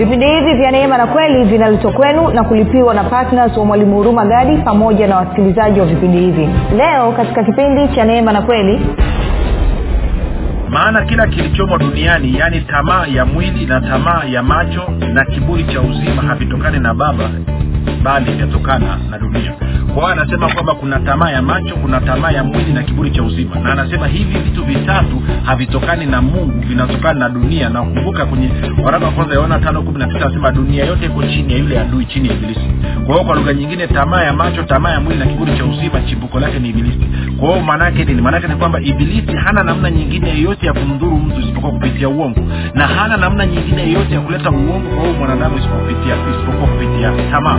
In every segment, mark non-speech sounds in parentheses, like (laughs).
vipindi hivi vya neema na kweli vinaletwa kwenu na kulipiwa na ptns wa mwalimu huruma gadi pamoja na wasikilizaji wa vipindi hivi. Leo katika kipindi cha neema na kweli maana kila kilichomo duniani yaani tamaa ya mwili na tamaa ya macho na kiburi cha uzima havitokani na baba bali vyatokana na dunia kwa hiyo anasema kwamba kuna tamaa ya macho kuna tamaa ya mwili na kiburi cha uzima. Na anasema hivi vitu vitatu havitokani na mungu vinatokana na dunia. Na kumbuka kwenye waraka wa kwanza yaona tano kumi na tisa anasema dunia yote iko chini ya yule adui chini ya ibilisi. Kwa hiyo kwa lugha nyingine tamaa ya macho tamaa ya mwili na kiburi cha uzima chimbuko lake ni ibilisi. Kwa hiyo maanaake nini? Maanaake ni kwamba ibilisi hana namna nyingine yeyote ya kumdhuru mtu isipokuwa kupitia uongo. Na hana namna nyingine yeyote ya kuleta uongo kwa huyu mwanadamu isipokuwa kupitia tamaa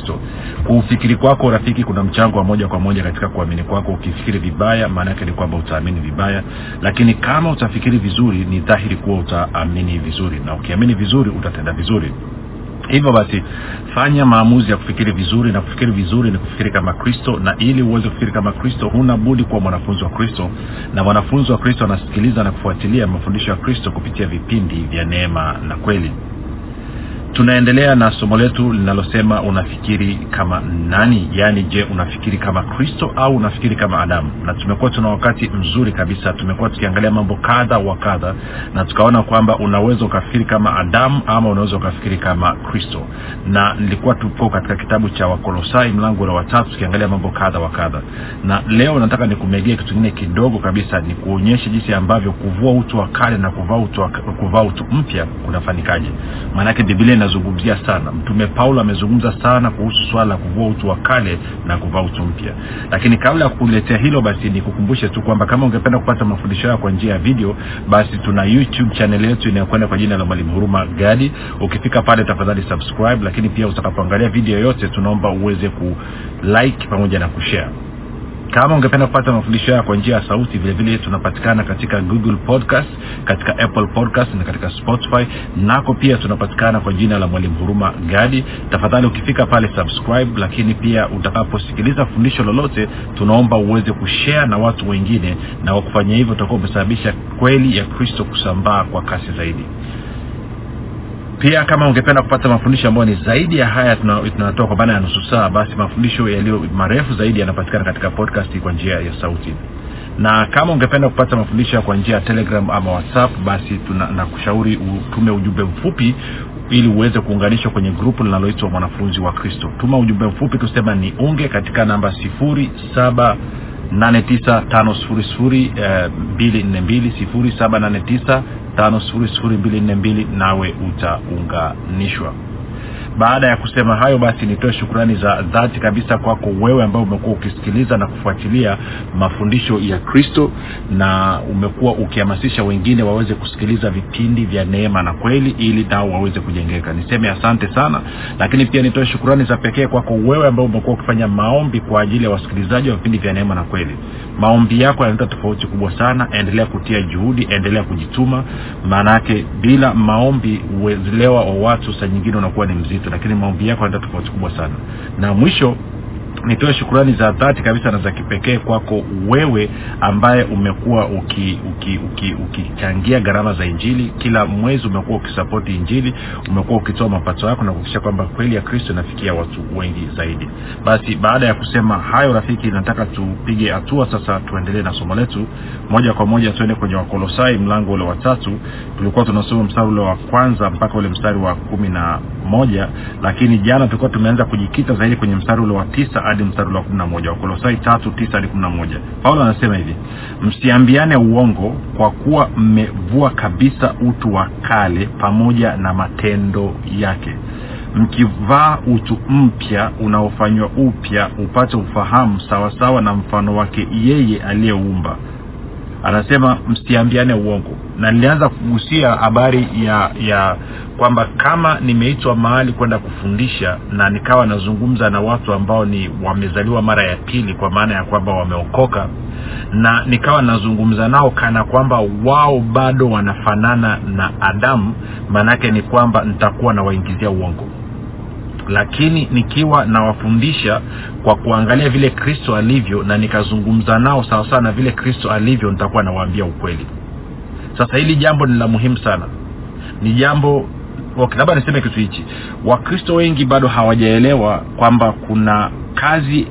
kuufikiri kwako rafiki kuna mchango wa moja kwa moja katika kuamini kwako. Ukifikiri vibaya maana yake ni kwamba utaamini vibaya. Lakini kama utafikiri vizuri ni dhahiri kuwa utaamini vizuri. Na ukiamini vizuri utatenda vizuri. Hivyo basi fanya maamuzi ya kufikiri vizuri. Na kufikiri vizuri ni kufikiri kama kristo. Na ili uweze kufikiri kama kristo huna budi kuwa mwanafunzi wa kristo. Na mwanafunzi wa kristo anasikiliza na kufuatilia mafundisho ya kristo kupitia vipindi vya neema na kweli tunaendelea na somo letu linalosema unafikiri kama nani? Yaani je unafikiri kama kristo au unafikiri kama adamu? Na tumekuwa tuna wakati mzuri kabisa tumekuwa tukiangalia mambo kadha wa kadha na tukaona kwamba unaweza ukafikiri kama adamu ama unaweza ukafikiri kama kristo. Na nilikuwa tupo katika kitabu cha wakolosai mlango ule watatu tukiangalia mambo kadha wa kadha. Na leo nataka nikumegea kitu kingine kidogo kabisa ni kuonyesha jinsi ambavyo kuvua utu wa kale na kuvaa utu, utu mpya kunafanikaje maanake biblia inazungumzia sana. Mtume paulo amezungumza sana kuhusu swala la kuvua utu wa kale na kuvaa utu mpya. Lakini kabla ya kuletea hilo basi nikukumbushe tu kwamba kama ungependa kupata mafundisho hayo kwa njia ya video basi tuna youtube chanel yetu inayokwenda kwa jina la mwalimu huruma gadi. Ukifika pale tafadhali subscribe lakini pia utakapoangalia video yoyote tunaomba uweze ku like pamoja na kushare kama ungependa kupata mafundisho haya kwa njia ya sauti vile vile tunapatikana katika google podcast katika apple podcast na katika spotify. Nako pia tunapatikana kwa jina la mwalimu huruma gadi. Tafadhali ukifika pale subscribe lakini pia utakaposikiliza fundisho lolote tunaomba uweze kushare na watu wengine na kwa kufanya hivyo utakuwa umesababisha kweli ya kristo kusambaa kwa kasi zaidi pia kama ungependa kupata mafundisho ambayo ni zaidi ya haya tunatoa kwa bana ya nusu saa basi mafundisho yaliyo marefu zaidi yanapatikana katika podcast kwa njia ya sauti. Na kama ungependa kupata mafundisho kwa njia ya telegram ama whatsapp basi nakushauri utume ujumbe mfupi ili uweze kuunganishwa kwenye grupu linaloitwa mwanafunzi wa kristo. Tuma ujumbe mfupi tusema ni unge katika namba sifuri saba 85242 nawe utaunganishwa baada ya kusema hayo basi nitoe shukrani za dhati kabisa kwako wewe ambao umekuwa ukisikiliza na kufuatilia mafundisho ya kristo na umekuwa ukihamasisha wengine waweze kusikiliza vipindi vya neema na kweli ili nao waweze kujengeka. Niseme asante sana lakini pia nitoe shukrani za pekee kwako wewe ambao umekuwa ukifanya maombi kwa ajili ya wasikilizaji wa vipindi vya neema na kweli. Maombi yako yanaleta tofauti kubwa sana. Endelea kutia juhudi endelea kujituma. Maana bila maombi uelewa wa watu saa nyingine unakuwa ni mzito lakini maombi yako yanaleta tofauti kubwa sana. Na mwisho nitoe shukurani za dhati kabisa na za kipekee kwako wewe ambaye umekuwa ukichangia uki, uki, uki, gharama za injili. Kila mwezi umekuwa ukisapoti injili umekuwa ukitoa mapato yako na kuhakikisha kwamba kweli ya kristo inafikia watu wengi zaidi. Basi baada ya kusema hayo rafiki nataka tupige hatua sasa tuendelee na somo letu. Moja kwa moja tuende kwenye wakolosai mlango ule watatu tulikuwa tunasoma mstari ule wa kwanza mpaka ule mstari wa kumi na moja lakini jana tulikuwa tumeanza kujikita zaidi kwenye mstari ule wa tisa hadi mstari wa kumi na moja wakolosai tatu tisa hadi kumi na moja. Paulo anasema hivi msiambiane uongo kwa kuwa mmevua kabisa utu wa kale pamoja na matendo yake. Mkivaa utu mpya unaofanywa upya upate ufahamu sawasawa na mfano wake yeye aliyeumba anasema msiambiane uongo. Na nilianza kugusia habari ya ya kwamba kama nimeitwa mahali kwenda kufundisha na nikawa nazungumza na watu ambao ni wamezaliwa mara ya pili kwa maana ya kwamba wameokoka na nikawa nazungumza nao kana kwamba wao bado wanafanana na adamu maanaake ni kwamba nitakuwa nawaingizia uongo lakini nikiwa nawafundisha kwa kuangalia vile kristo alivyo na nikazungumza nao sawasawa na vile kristo alivyo nitakuwa nawaambia ukweli. Sasa hili jambo ni la muhimu sana. Ni jambo okay, labda niseme kitu hichi. Wakristo wengi bado hawajaelewa kwamba kuna kazi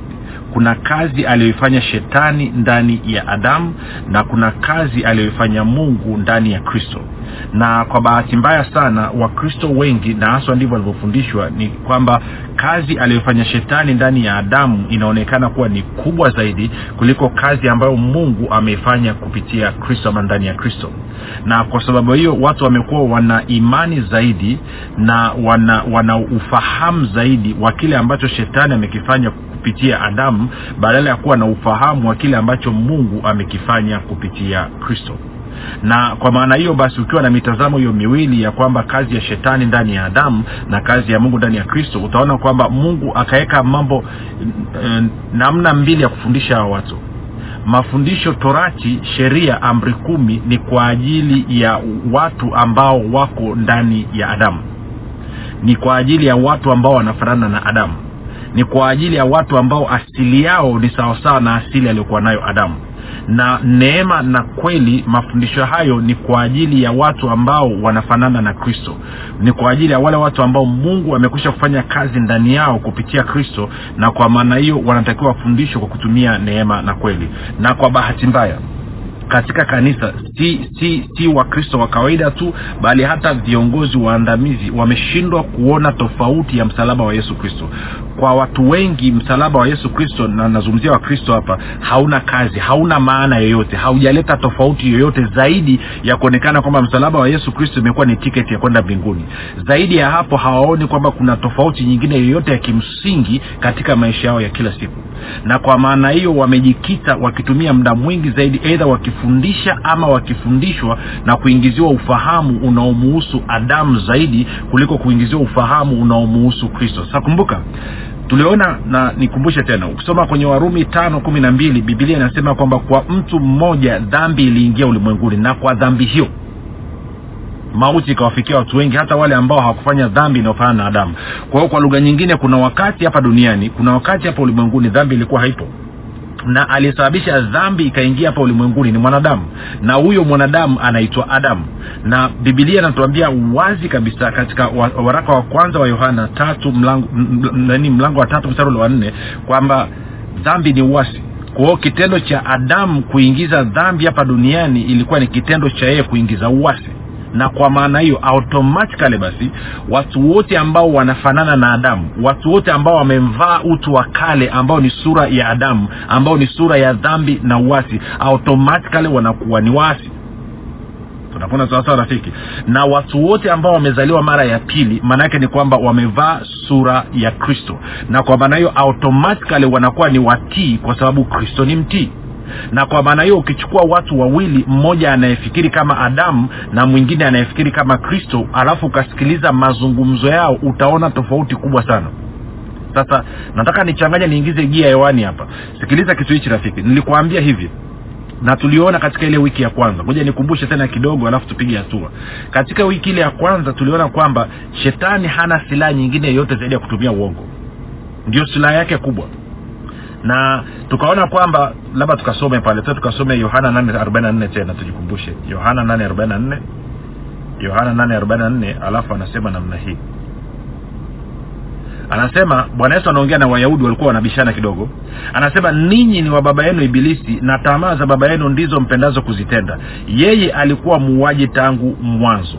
kuna kazi aliyoifanya shetani ndani ya adamu na kuna kazi aliyoifanya mungu ndani ya kristo na kwa bahati mbaya sana wakristo wengi na haswa ndivyo walivyofundishwa ni kwamba kazi aliyofanya shetani ndani ya adamu inaonekana kuwa ni kubwa zaidi kuliko kazi ambayo mungu ameifanya kupitia kristo ama ndani ya kristo. Na kwa sababu hiyo watu wamekuwa wana imani zaidi na wana wana ufahamu zaidi wa kile ambacho shetani amekifanya kupitia adamu badala ya kuwa na ufahamu wa kile ambacho mungu amekifanya kupitia kristo na kwa maana hiyo basi ukiwa na mitazamo hiyo miwili ya kwamba kazi ya shetani ndani ya adamu na kazi ya mungu ndani ya kristo utaona kwamba mungu akaweka mambo e, namna mbili ya kufundisha hawa watu. Mafundisho torati sheria amri kumi ni kwa ajili ya watu ambao wako ndani ya adamu. Ni kwa ajili ya watu ambao wanafanana na adamu. Ni kwa ajili ya watu ambao asili yao ni sawasawa na asili aliyokuwa nayo adamu na neema na kweli mafundisho hayo ni kwa ajili ya watu ambao wanafanana na kristo. Ni kwa ajili ya wale watu ambao mungu amekwisha kufanya kazi ndani yao kupitia kristo na kwa maana hiyo wanatakiwa wafundishwe kwa kutumia neema na kweli. Na kwa bahati mbaya katika kanisa si si si wakristo wa kawaida tu bali hata viongozi waandamizi wameshindwa kuona tofauti ya msalaba wa yesu kristo. Kwa watu wengi msalaba wa yesu kristo na nazungumzia wakristo hapa hauna kazi hauna maana yoyote haujaleta tofauti yoyote zaidi ya kuonekana kwamba msalaba wa yesu kristo imekuwa ni tiketi ya kwenda mbinguni. Zaidi ya hapo hawaoni kwamba kuna tofauti nyingine yoyote ya kimsingi katika maisha yao ya kila siku. Na kwa maana hiyo wamejikita wakitumia muda mwingi zaidi eidha wakifundisha ama wakifundishwa na kuingiziwa ufahamu unaomuhusu adamu zaidi kuliko kuingiziwa ufahamu unaomuhusu kristo. Sasa kumbuka tuliona na nikumbushe tena ukisoma kwenye warumi tano kumi na mbili bibilia inasema kwamba kwa mtu mmoja dhambi iliingia ulimwenguni na kwa dhambi hiyo mauti ikawafikia watu wengi hata wale ambao hawakufanya dhambi inayofanana na adamu. Kwa hiyo kwa lugha nyingine kuna wakati hapa duniani kuna wakati hapa ulimwenguni dhambi ilikuwa haipo na aliyesababisha dhambi ikaingia hapa ulimwenguni ni mwanadamu. Na huyo mwanadamu anaitwa adamu na bibilia inatuambia wazi kabisa katika waraka wa kwanza wa yohana tatu mlango, mlango wa tatu mstari ule wa nne kwamba dhambi ni uwasi kwa kitendo cha adamu kuingiza dhambi hapa duniani ilikuwa ni kitendo cha yeye kuingiza uwasi na kwa maana hiyo automatikali basi watu wote ambao wanafanana na adamu watu wote ambao wamemvaa utu wa kale ambao ni sura ya adamu ambao ni sura ya dhambi na uasi automatikali wanakuwa ni waasi. Tunapona sawasawa rafiki? Na watu wote ambao wamezaliwa mara ya pili maanaake ni kwamba wamevaa sura ya kristo. Na kwa maana hiyo automatikali wanakuwa ni watii kwa sababu kristo ni mtii na kwa maana hiyo ukichukua watu wawili mmoja anayefikiri kama adamu na mwingine anayefikiri kama kristo alafu ukasikiliza mazungumzo yao utaona tofauti kubwa sana. Sasa nataka nichanganya niingize gia hewani hapa. Sikiliza kitu hichi rafiki. Nilikuambia hivi na tuliona katika ile wiki ya kwanza. Moja nikumbushe tena kidogo alafu tupige hatua. Katika wiki ile ya kwanza tuliona kwamba shetani hana silaha nyingine yoyote zaidi ya kutumia uongo. Ndio silaha yake kubwa na tukaona kwamba labda tukasome pale tu tukasome yohana 844 tena tujikumbushe. Yohana 844 yohana 844 alafu anasema namna hii. Anasema bwana yesu anaongea na wayahudi walikuwa wanabishana kidogo. Anasema ninyi ni wa baba yenu ibilisi na tamaa za baba yenu ndizo mpendazo kuzitenda. Yeye alikuwa muuaji tangu mwanzo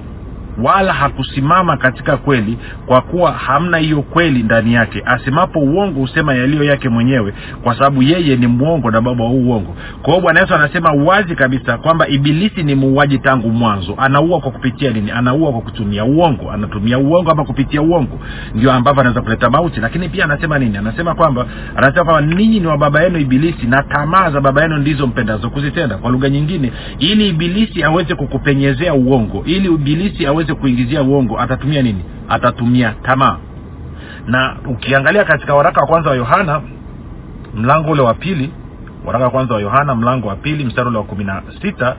wala hakusimama katika kweli kwa kuwa hamna hiyo kweli ndani yake. Asemapo uongo husema yaliyo yake mwenyewe kwa sababu yeye ni mwongo na baba wa uongo. Kwa hiyo bwana yesu anasema wazi kabisa kwamba ibilisi ni muuaji tangu mwanzo. Anaua kwa kupitia nini? Anaua kwa kutumia uongo. Anatumia uongo ama kupitia uongo. Ndio ambavyo anaweza kuleta mauti. Lakini pia anasema nini? Anasema kwamba anasema kwamba ninyi ni wa baba yenu ibilisi na tamaa za baba yenu ndizo mpendazo kuzitenda. Kwa lugha nyingine ili ibilisi aweze kukupenyezea uongo ili ibilisi aweze kuingizia uongo atatumia nini? Atatumia tamaa. Na ukiangalia katika waraka wa kwanza wa yohana mlango ule wa pili waraka wa kwanza wa yohana mlango wa pili mstari ule wa kumi na sita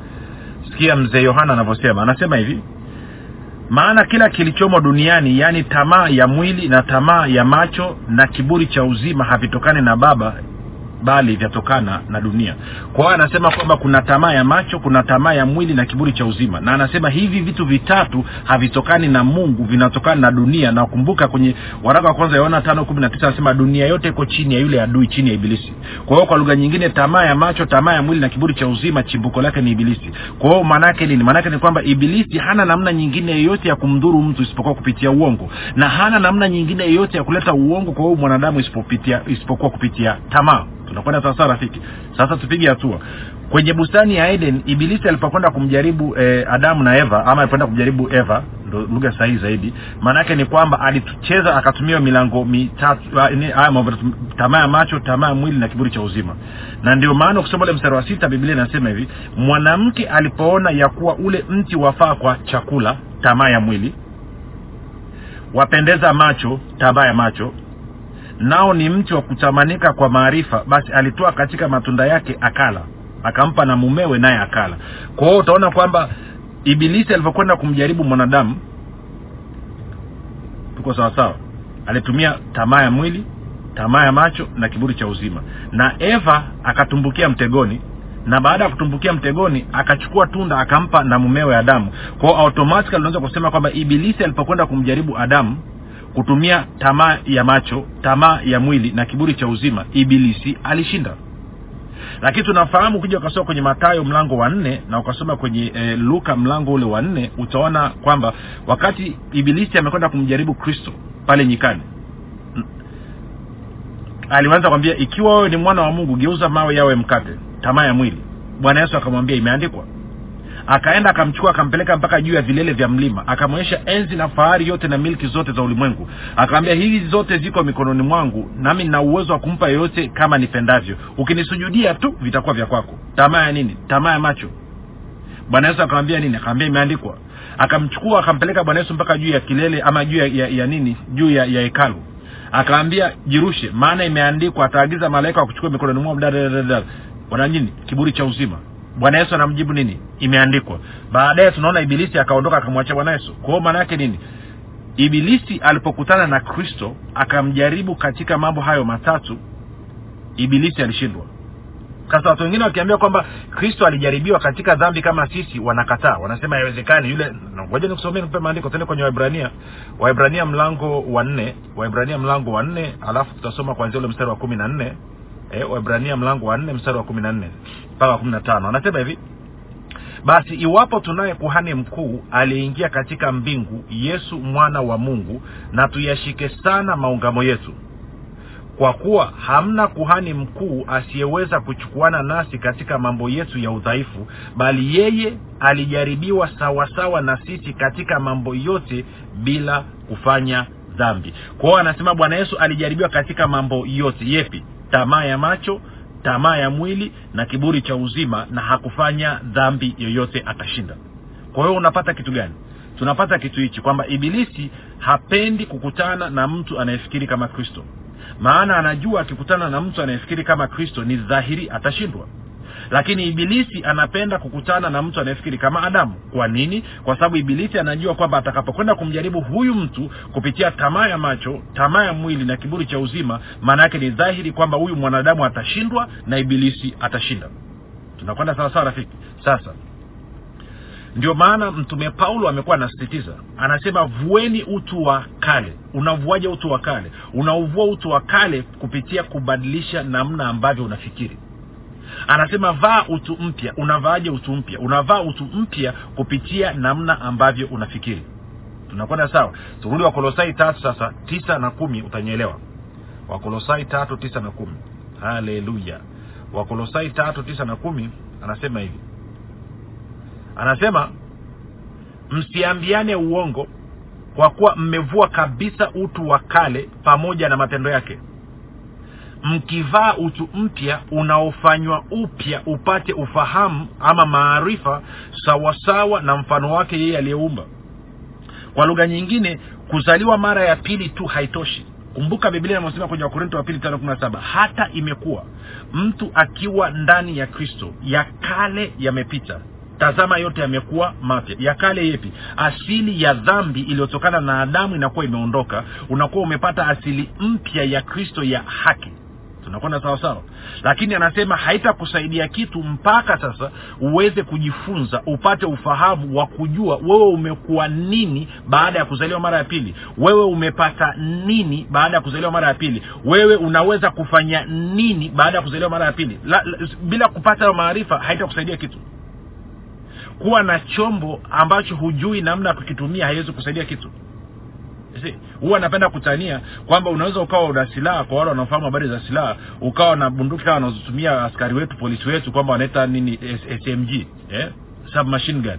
sikia mzee yohana anavyosema. Anasema hivi maana kila kilichomo duniani yaani tamaa ya mwili na tamaa ya macho na kiburi cha uzima havitokani na baba bali vyatokana na dunia. Kwa hiyo anasema kwamba kuna tamaa ya macho kuna tamaa ya mwili na kiburi cha uzima. Na anasema hivi vitu vitatu havitokani na mungu vinatokana na dunia. Na kumbuka kwenye waraka wa kwanza yohana tano kumi na tisa anasema dunia yote iko chini ya yule adui chini ya ibilisi. Kwa hiyo kwa lugha nyingine tamaa ya macho tamaa ya mwili na kiburi cha uzima chimbuko lake ni ibilisi. Kwa hiyo maanaake nini? Maanaake ni kwamba ibilisi hana namna nyingine yoyote ya kumdhuru mtu isipokuwa kupitia uongo. Na hana namna nyingine yoyote ya kuleta uongo kwa huyu mwanadamu isipokuwa kupitia tamaa tunakwenda sawasawa rafiki. Sasa tupige hatua. Kwenye bustani ya eden ibilisi alipokwenda kumjaribu eh, adamu na eva ama alipoenda kumjaribu eva ndo lugha sahihi zaidi maanaake ni kwamba alitucheza akatumia milango mitatu tamaa ya macho tamaa ya mwili na kiburi cha uzima. Na ndio maana ukisoma ule mstari wa sita biblia inasema hivi mwanamke alipoona ya kuwa ule mti wafaa kwa chakula tamaa ya mwili wapendeza macho tamaa ya macho nao ni mti wa kutamanika kwa maarifa basi alitoa katika matunda yake akala akampa na mumewe naye akala. Kwa hiyo utaona kwamba ibilisi alivyokwenda kumjaribu mwanadamu tuko sawasawa alitumia tamaa ya mwili tamaa ya macho na kiburi cha uzima. Na eva akatumbukia mtegoni na baada ya kutumbukia mtegoni akachukua tunda akampa na mumewe adamu. Kwao automatikali unaweza kusema kwamba ibilisi alipokwenda kumjaribu adamu kutumia tamaa ya macho tamaa ya mwili na kiburi cha uzima ibilisi alishinda. Lakini tunafahamu ukija ukasoma kwenye matayo mlango wa nne na ukasoma kwenye e, luka mlango ule wa nne utaona kwamba wakati ibilisi amekwenda kumjaribu kristo pale nyikani alianza kwambia ikiwa wewe ni mwana wa mungu geuza mawe yawe mkate tamaa ya mwili. Bwana yesu akamwambia imeandikwa akaenda akamchukua akampeleka mpaka juu ya vilele vya mlima. Akamwonyesha enzi na fahari yote na milki zote za ulimwengu. Akamwambia hizi zote ziko mikononi mwangu nami nina uwezo wa kumpa yoyote kama nipendavyo. Ukinisujudia tu vitakuwa vya kwako. Tamaa ya nini? Tamaa ya macho. Bwana yesu akamwambia nini? Akamwambia imeandikwa. Akamchukua akampeleka bwana yesu mpaka juu ya kilele ama juu ya, ya, ya nini? Juu ya, hekalu. Akaambia jirushe maana imeandikwa ataagiza malaika wa kuchukua mikononi mwao. Bwana nini? Kiburi cha uzima bwana yesu anamjibu nini? Imeandikwa. Baadaye tunaona ibilisi akaondoka akamwachia bwana yesu. Kwao maana yake nini? Ibilisi alipokutana na kristo akamjaribu katika mambo hayo matatu ibilisi alishindwa. Sasa watu wengine wakiambia kwamba kristo alijaribiwa katika dhambi kama sisi wanakataa. Wanasema haiwezekani. Yule ngoja nikusomee nikupe maandiko tende kwenye waibrania waibrania mlango wa nne. Waibrania mlango wa nne alafu tutasoma kwanzia ule mstari wa kumi na nne e, waibrania mlango wa nne mstari wa kumi na nne mpaka kumi na tano. Anasema hivi basi iwapo tunaye kuhani mkuu aliyeingia katika mbingu yesu mwana wa mungu na tuyashike sana maungamo yetu. Kwa kuwa hamna kuhani mkuu asiyeweza kuchukuana nasi katika mambo yetu ya udhaifu bali yeye alijaribiwa sawasawa na sisi katika mambo yote bila kufanya dhambi. Kwa hiyo anasema bwana yesu alijaribiwa katika mambo yote. Yepi tamaa ya macho tamaa ya mwili na kiburi cha uzima na hakufanya dhambi yoyote akashinda. Kwa hiyo unapata kitu gani? Tunapata kitu hichi kwamba ibilisi hapendi kukutana na mtu anayefikiri kama kristo. Maana anajua akikutana na mtu anayefikiri kama kristo ni dhahiri atashindwa lakini ibilisi anapenda kukutana na mtu anayefikiri kama adamu. Kwa nini? Kwa sababu ibilisi anajua kwamba atakapokwenda kumjaribu huyu mtu kupitia tamaa ya macho tamaa ya mwili na kiburi cha uzima maana yake ni dhahiri kwamba huyu mwanadamu atashindwa na ibilisi atashinda. Tunakwenda sawasawa rafiki? Sasa. Ndio maana mtume paulo amekuwa anasisitiza. Anasema vueni utu wa kale. Unavuaje utu wa kale? Unauvua utu wa kale kupitia kubadilisha namna ambavyo unafikiri anasema vaa utu mpya. Unavaaje utu mpya? Unavaa utu mpya kupitia namna ambavyo unafikiri. Tunakwenda sawa? Turudi wakolosai tatu sasa tisa na kumi utanyelewa wakolosai tatu tisa na kumi. Haleluya. Wakolosai tatu tisa na kumi anasema hivi. Anasema msiambiane uongo kwa kuwa mmevua kabisa utu wa kale pamoja na matendo yake mkivaa utu mpya unaofanywa upya upate ufahamu ama maarifa sawasawa na mfano wake yeye aliyeumba. Kwa lugha nyingine kuzaliwa mara ya pili tu haitoshi. Kumbuka biblia inavyosema kwenye wakorinto wa pili tano kumi na saba hata imekuwa mtu akiwa ndani ya kristo ya kale yamepita. Tazama yote yamekuwa mapya. Ya kale yepi? Asili ya dhambi iliyotokana na adamu inakuwa imeondoka. Unakuwa umepata asili mpya ya kristo ya haki tunakwenda sawasawa lakini anasema haitakusaidia kitu mpaka sasa uweze kujifunza upate ufahamu wa kujua wewe umekuwa nini baada ya kuzaliwa mara ya pili. Wewe umepata nini baada ya kuzaliwa mara ya pili. Wewe unaweza kufanya nini baada ya kuzaliwa mara ya pili. La, la, bila kupata maarifa haitakusaidia kitu. Kuwa na chombo ambacho hujui namna ya kukitumia haiwezi kusaidia kitu huwa napenda kutania kwamba unaweza ukawa una silaha kwa wale wanaofahamu habari za silaha ukawa na bunduki kama wanazotumia askari wetu polisi wetu kwamba wanaita nini smg eh? submachine gun.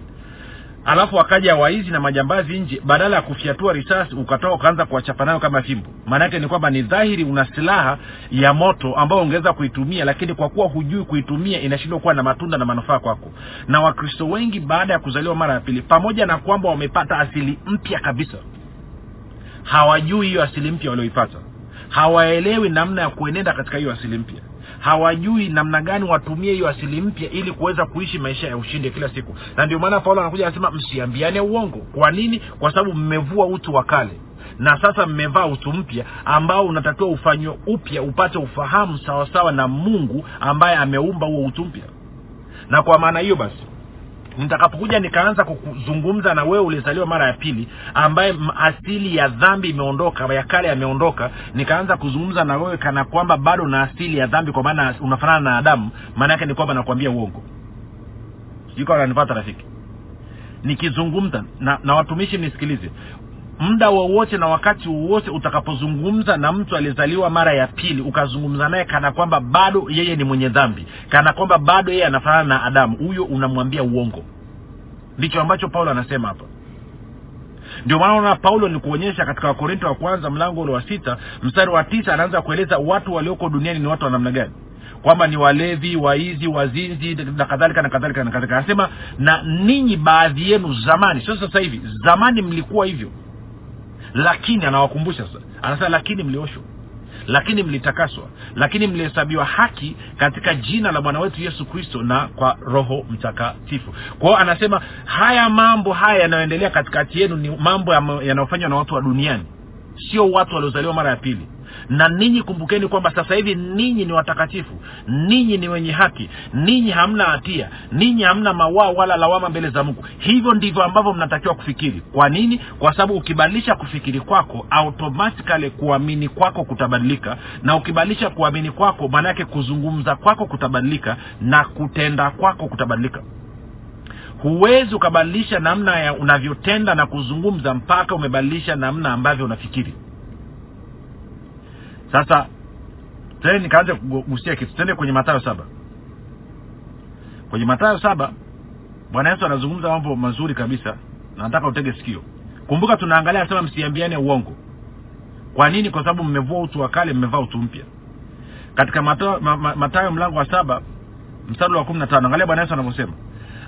Alafu wakaja waizi na majambazi nje badala ya kufyatua risasi ukatoka ukaanza kuwachapa nayo kama fimbo. Maanaake ni kwamba ni dhahiri una silaha ya moto ambayo ungeweza kuitumia lakini kwa kuwa hujui kuitumia inashindwa kuwa na matunda na manufaa kwako. Na wakristo wengi baada ya kuzaliwa mara ya pili pamoja na kwamba wamepata asili mpya kabisa hawajui hiyo asili mpya walioipata hawaelewi namna ya kuenenda katika hiyo asili mpya. Hawajui namna gani watumie hiyo asili mpya ili kuweza kuishi maisha ya ushindi kila siku. Na ndio maana paulo anakuja anasema msiambiane uongo. Kwa nini? Kwa sababu mmevua utu wa kale. Na sasa mmevaa utu mpya ambao unatakiwa ufanywe upya upate ufahamu sawasawa na mungu ambaye ameumba huo utu mpya. Na kwa maana hiyo basi nitakapokuja nikaanza kuzungumza na wewe ulizaliwa mara ya pili ambaye asili ya dhambi imeondoka ya kale yameondoka nikaanza kuzungumza na wewe kana kwamba bado na asili ya dhambi kwa maana unafanana na adamu maana yake ni kwamba nakwambia uongo. Sijui kama rafiki? Nikizungumza na, na watumishi mnisikilize muda wowote na wakati wowote utakapozungumza na mtu aliyezaliwa mara ya pili ukazungumza naye kana kwamba bado yeye ni mwenye dhambi kana kwamba bado yeye anafanana na adamu huyo unamwambia uongo. Ndicho ambacho paulo anasema hapa. Ndio maana paulo ni kuonyesha katika wakorinto wa kwanza mlango ule wa sita mstari wa tisa anaanza kueleza watu walioko duniani ni watu wa namna gani. Kwamba ni walevi waizi wazinzi na kadhalika na kadhalika na kadhalika. Anasema na ninyi baadhi yenu zamani sio sasa hivi zamani mlikuwa hivyo lakini anawakumbusha sasa. Anasema lakini mlioshwa lakini mlitakaswa lakini mlihesabiwa haki katika jina la bwana wetu yesu kristo na kwa roho mtakatifu. Kwa hiyo anasema haya mambo haya yanayoendelea katikati yenu ni mambo yanayofanywa na watu wa duniani sio watu waliozaliwa mara ya pili na ninyi kumbukeni kwamba sasa hivi ninyi ni watakatifu ninyi ni wenye haki ninyi hamna hatia ninyi hamna mawaa wala lawama mbele za mungu. Hivyo ndivyo ambavyo mnatakiwa kufikiri. Kwa nini? Kwa sababu ukibadilisha kufikiri kwako automatikali kuamini kwako kutabadilika na ukibadilisha kuamini kwako maanaake kuzungumza kwako kutabadilika na kutenda kwako kutabadilika. Huwezi ukabadilisha namna ya unavyotenda na kuzungumza mpaka umebadilisha namna ambavyo unafikiri sasa tena nikaanza kugusia kitu. Tende kwenye matayo saba. Kwenye matayo saba bwana yesu anazungumza mambo mazuri kabisa. Na nataka utege sikio. Kumbuka tunaangalia anasema msiambiane uongo. Kwa nini? Kwa sababu mmevua utu wa kale mmevaa utu mpya. Katika matayo, ma, ma, mlango wa saba mstari wa kumi na tano angalia bwana yesu anavyosema.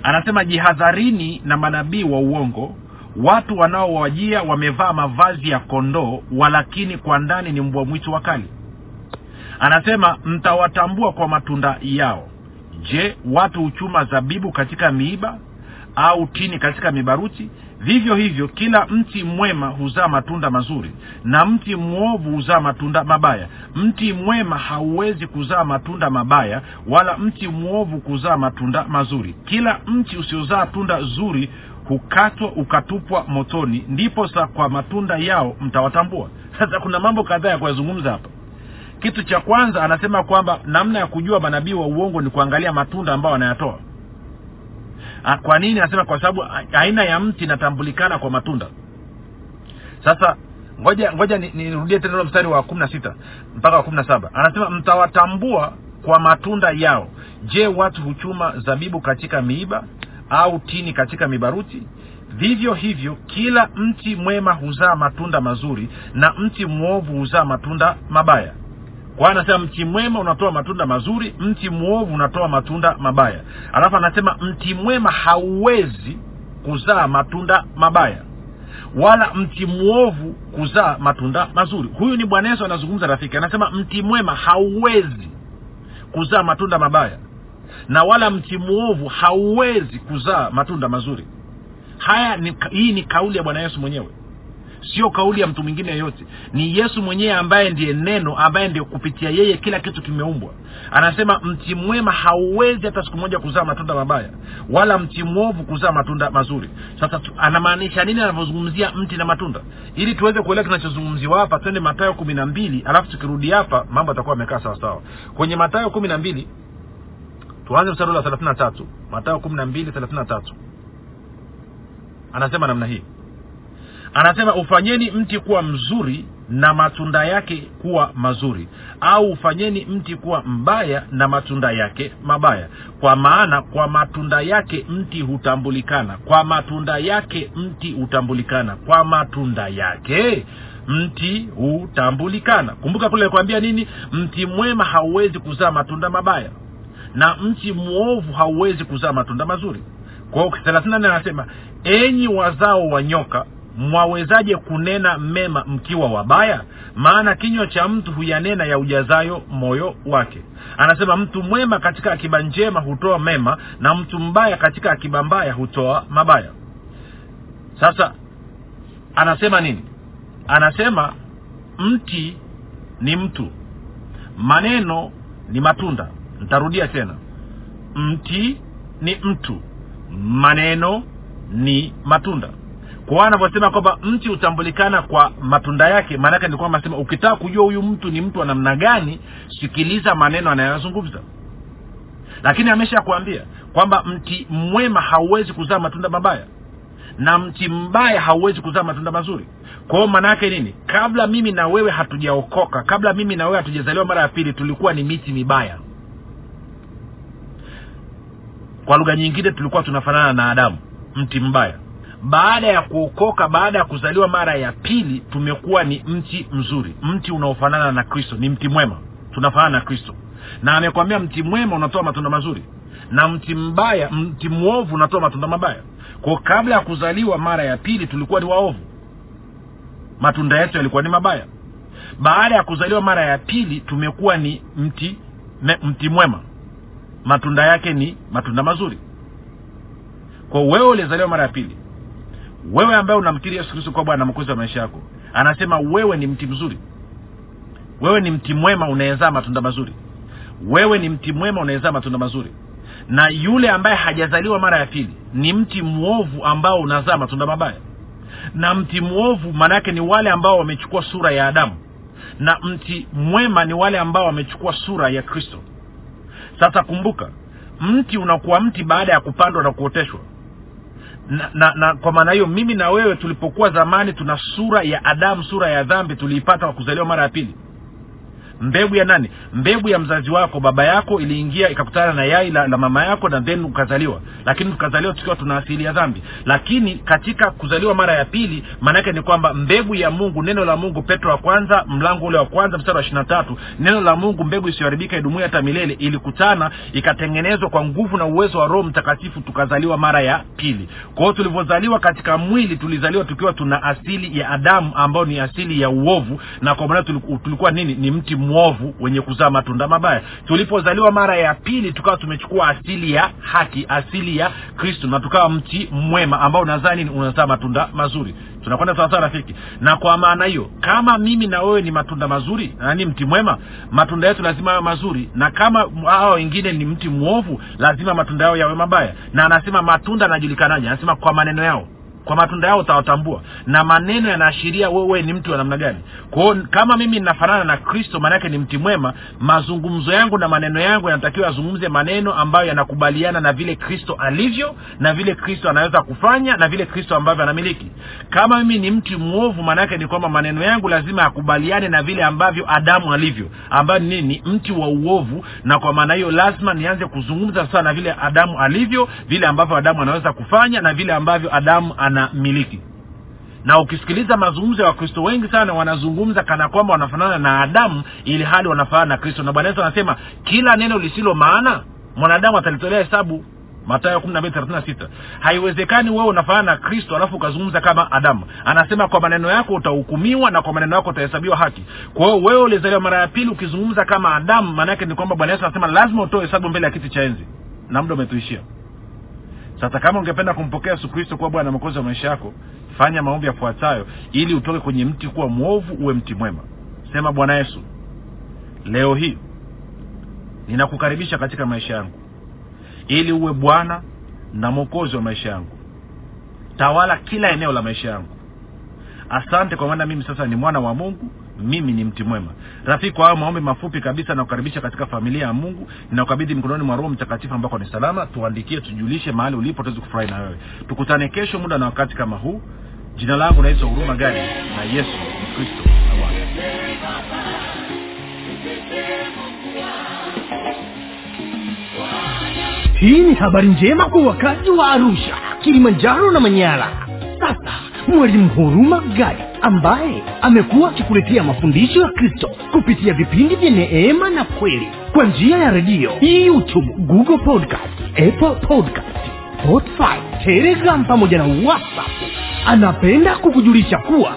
Anasema jihadharini na manabii wa uongo watu wanaowajia wamevaa mavazi ya kondoo walakini kwa ndani ni mbwa mwitu wakali. Anasema mtawatambua kwa matunda yao. Je watu huchuma zabibu katika miiba au tini katika mibaruti? Vivyo hivyo kila mti mwema huzaa matunda mazuri na mti mwovu huzaa matunda mabaya. Mti mwema hauwezi kuzaa matunda mabaya wala mti mwovu kuzaa matunda mazuri. Kila mti usiozaa tunda zuri hukatwa ukatupwa motoni ndipo sa kwa matunda yao mtawatambua. (laughs) Sasa kuna mambo kadhaa ya kuyazungumza hapa. Kitu cha kwanza anasema kwamba namna ya kujua manabii wa uongo ni kuangalia matunda ambayo wanayatoa Ah, kwa nini? Anasema kwa sababu aina ya mti inatambulikana kwa matunda. Sasa ngoja ngoja nirudie ni tena mstari wa kumi na sita mpaka wa kumi na saba. Anasema mtawatambua kwa matunda yao. Je watu huchuma zabibu katika miiba au tini katika mibaruti? Vivyo hivyo kila mti mwema huzaa matunda mazuri na mti mwovu huzaa matunda mabaya. Kwa anasema mti mwema unatoa matunda mazuri mti mwovu unatoa matunda mabaya. Alafu anasema mti mwema hauwezi kuzaa matunda mabaya wala mti mwovu kuzaa matunda mazuri. Huyu ni bwana yesu anazungumza rafiki. Anasema mti mwema hauwezi kuzaa matunda mabaya na wala mti mwovu hauwezi kuzaa matunda mazuri. Haya ni, hii ni kauli ya bwana yesu mwenyewe. Sio kauli ya mtu mwingine yeyote. Ni yesu mwenyewe ambaye ndiye neno ambaye ndio kupitia yeye kila kitu kimeumbwa. Anasema mti mwema hauwezi hata siku moja kuzaa matunda mabaya wala mti mwovu kuzaa matunda mazuri. Sasa anamaanisha nini anavyozungumzia mti na matunda? Ili tuweze kuelewa kinachozungumziwa hapa twende matayo kumi na mbili alafu tukirudi hapa mambo atakuwa amekaa sawasawa. Kwenye matayo kumi na mbili tuanze mstari wa thelathini na tatu. Matayo kumi na mbili thelathini na tatu. Anasema namna hii. Anasema ufanyeni mti kuwa mzuri na matunda yake kuwa mazuri au ufanyeni mti kuwa mbaya na matunda yake mabaya. Kwa maana kwa matunda yake mti hutambulikana. Kwa matunda yake mti hutambulikana. Kwa matunda yake mti hutambulikana. Kumbuka kule kwambia nini? Mti mwema hauwezi kuzaa matunda mabaya na mti mwovu hauwezi kuzaa matunda mazuri. Kwao thelathini anasema enyi wazao wa nyoka mwawezaje kunena mema mkiwa wabaya? Maana kinywa cha mtu huyanena ya ujazayo moyo wake. Anasema mtu mwema katika akiba njema hutoa mema na mtu mbaya katika akiba mbaya hutoa mabaya. Sasa anasema nini? Anasema mti ni mtu maneno ni matunda ntarudia tena. Mti ni mtu maneno ni matunda. Kwa anavyosema kwamba mti hutambulikana kwa matunda yake maanake ni kwamba sema ukitaka kujua huyu mtu ni mtu wa namna gani sikiliza maneno anayozungumza. Lakini amesha kuambia kwamba mti mwema hauwezi kuzaa matunda mabaya na mti mbaya hauwezi kuzaa matunda mazuri. Kwa hiyo maana yake nini? Kabla mimi na wewe hatujaokoka kabla mimi na wewe hatujazaliwa mara ya pili tulikuwa ni miti mibaya kwa lugha nyingine tulikuwa tunafanana na adamu mti mbaya. Baada ya kuokoka baada ya kuzaliwa mara ya pili tumekuwa ni mti mzuri. Mti unaofanana na kristo ni mti mwema. Tunafanana na kristo. Na amekwambia mti mwema unatoa matunda mazuri na mti mbaya mti mwovu unatoa matunda mabaya. Kwao kabla ya kuzaliwa mara ya pili tulikuwa ni waovu. Matunda yetu yalikuwa ni mabaya. Baada ya kuzaliwa mara ya pili tumekuwa ni mti me, mti mwema matunda yake ni matunda mazuri. Kwa wewe ulizaliwa mara ya pili wewe ambaye unamkiri yesu kristo kuwa bwana mkozi wa maisha yako anasema wewe ni mti mzuri. Wewe ni mti mwema unayezaa matunda mazuri. Wewe ni mti mwema unayezaa matunda mazuri. Na yule ambaye hajazaliwa mara ya pili ni mti mwovu ambao unazaa matunda mabaya. Na mti mwovu maana yake ni wale ambao wamechukua sura ya adamu. Na mti mwema ni wale ambao wamechukua sura ya kristo sasa kumbuka mti unakuwa mti baada ya kupandwa na kuoteshwa. Na, na, na kwa maana hiyo mimi na wewe tulipokuwa zamani tuna sura ya adamu sura ya dhambi tuliipata kwa kuzaliwa mara ya pili mbegu ya nani? Mbegu ya mzazi wako baba yako iliingia ikakutana na yai la, la mama yako na then ukazaliwa. Lakini tukazaliwa tukiwa tuna asili ya dhambi. Lakini katika kuzaliwa mara ya pili maanaake ni kwamba mbegu ya mungu neno la mungu petro wa kwanza mlango ule wa kwanza mstari wa ishiri na tatu neno la mungu mbegu isiyoharibika idumuia hata milele ilikutana ikatengenezwa kwa nguvu na uwezo wa roho mtakatifu tukazaliwa mara ya pili. Kwa hiyo tulivyozaliwa katika mwili tulizaliwa tukiwa tuna asili ya adamu ambayo ni asili ya uovu na kwa maana tulikuwa nini? Ni mti mwovu wenye kuzaa matunda mabaya. Tulipozaliwa mara ya pili tukawa tumechukua asili ya haki asili ya kristo na tukawa mti mwema ambao unazaa nini? Unazaa matunda mazuri. Tunakwenda sawasawa rafiki. Na kwa maana hiyo kama mimi na wewe ni matunda mazuri nani mti mwema matunda yetu lazima yawe mazuri. Na kama hao wengine ni mti mwovu lazima matunda yao yawe mabaya. Na anasema matunda anajulikanaje anasema kwa maneno yao kwa matunda yao utawatambua. Na maneno yanaashiria wewe ni mtu wa namna gani. Kwao kama mimi ninafanana na kristo maanaake ni mti mwema mazungumzo yangu na maneno yangu yanatakiwa yazungumze maneno ambayo yanakubaliana na vile kristo alivyo na vile kristo anaweza kufanya na vile kristo ambavyo anamiliki. Kama mimi ni mti mwovu maanaake ni kwamba maneno yangu lazima yakubaliane na vile ambavyo adamu alivyo ambayo ni mti wa uovu na kwa maana hiyo lazima nianze kuzungumza sana na vile adamu alivyo vile ambavyo adamu anaweza kufanya na vile ambavyo adamu anamiliki na ukisikiliza mazungumzo ya wakristo wengi sana wanazungumza kana kwamba wanafanana na adamu ili hali wanafanana na kristo. Na bwana yesu anasema kila neno lisilo maana mwanadamu atalitolea hesabu. Matayo kumi na mbili thelathini na sita. Haiwezekani wewe unafanana na kristo alafu ukazungumza kama adamu. Anasema kwa maneno yako utahukumiwa na kwa maneno yako utahesabiwa haki. Kwa hiyo wewe ulizaliwa mara ya pili ukizungumza kama adamu maanaake ni kwamba bwana yesu anasema lazima utoe hesabu mbele ya kiti cha enzi. Na muda umetuishia sasa kama ungependa kumpokea yesu kristo kuwa bwana mwokozi wa maisha yako fanya maombi yafuatayo ili utoke kwenye mti kuwa mwovu uwe mti mwema. Sema bwana yesu leo hii ninakukaribisha katika maisha yangu ili uwe bwana na mwokozi wa maisha yangu. Tawala kila eneo la maisha yangu. Asante kwa maana mimi sasa ni mwana wa mungu mimi ni mti mwema. Rafiki kwa hayo maombi mafupi kabisa nakukaribisha katika familia ya mungu. Ninakukabidhi mikononi mwa roho mtakatifu ambako ni salama. Tuandikie tujulishe mahali ulipo tuweze kufurahi na wewe. Tukutane kesho muda na wakati kama huu. Jina langu naitwa huruma gari na yesu ni kristo. Hii ni habari njema kwa wakazi wa arusha kilimanjaro na manyara. Sasa mwalimu huruma gadi ambaye amekuwa akikuletea mafundisho ya kristo kupitia vipindi vya neema na kweli kwa njia ya redio youtube google podcast apple podcast spotify telegram pamoja na whatsapp. Anapenda kukujulisha kuwa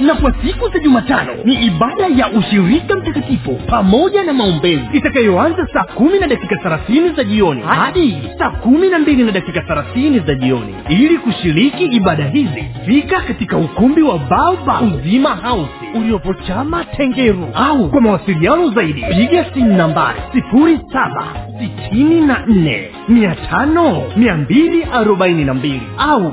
na kwa siku za jumatano ni ibada ya ushirika mtakatifu pamoja na maombezi itakayoanza saa kumi na dakika thelathini za jioni hadi saa kumi na mbili na dakika thelathini za jioni. Ili kushiriki ibada hizi fika katika ukumbi wa baoba uzima house uliopo tengeru au kwa mawasiliano zaidi piga simu nambari sifuri saba sitini na nne mia tano mia mbili arobaini na mbili au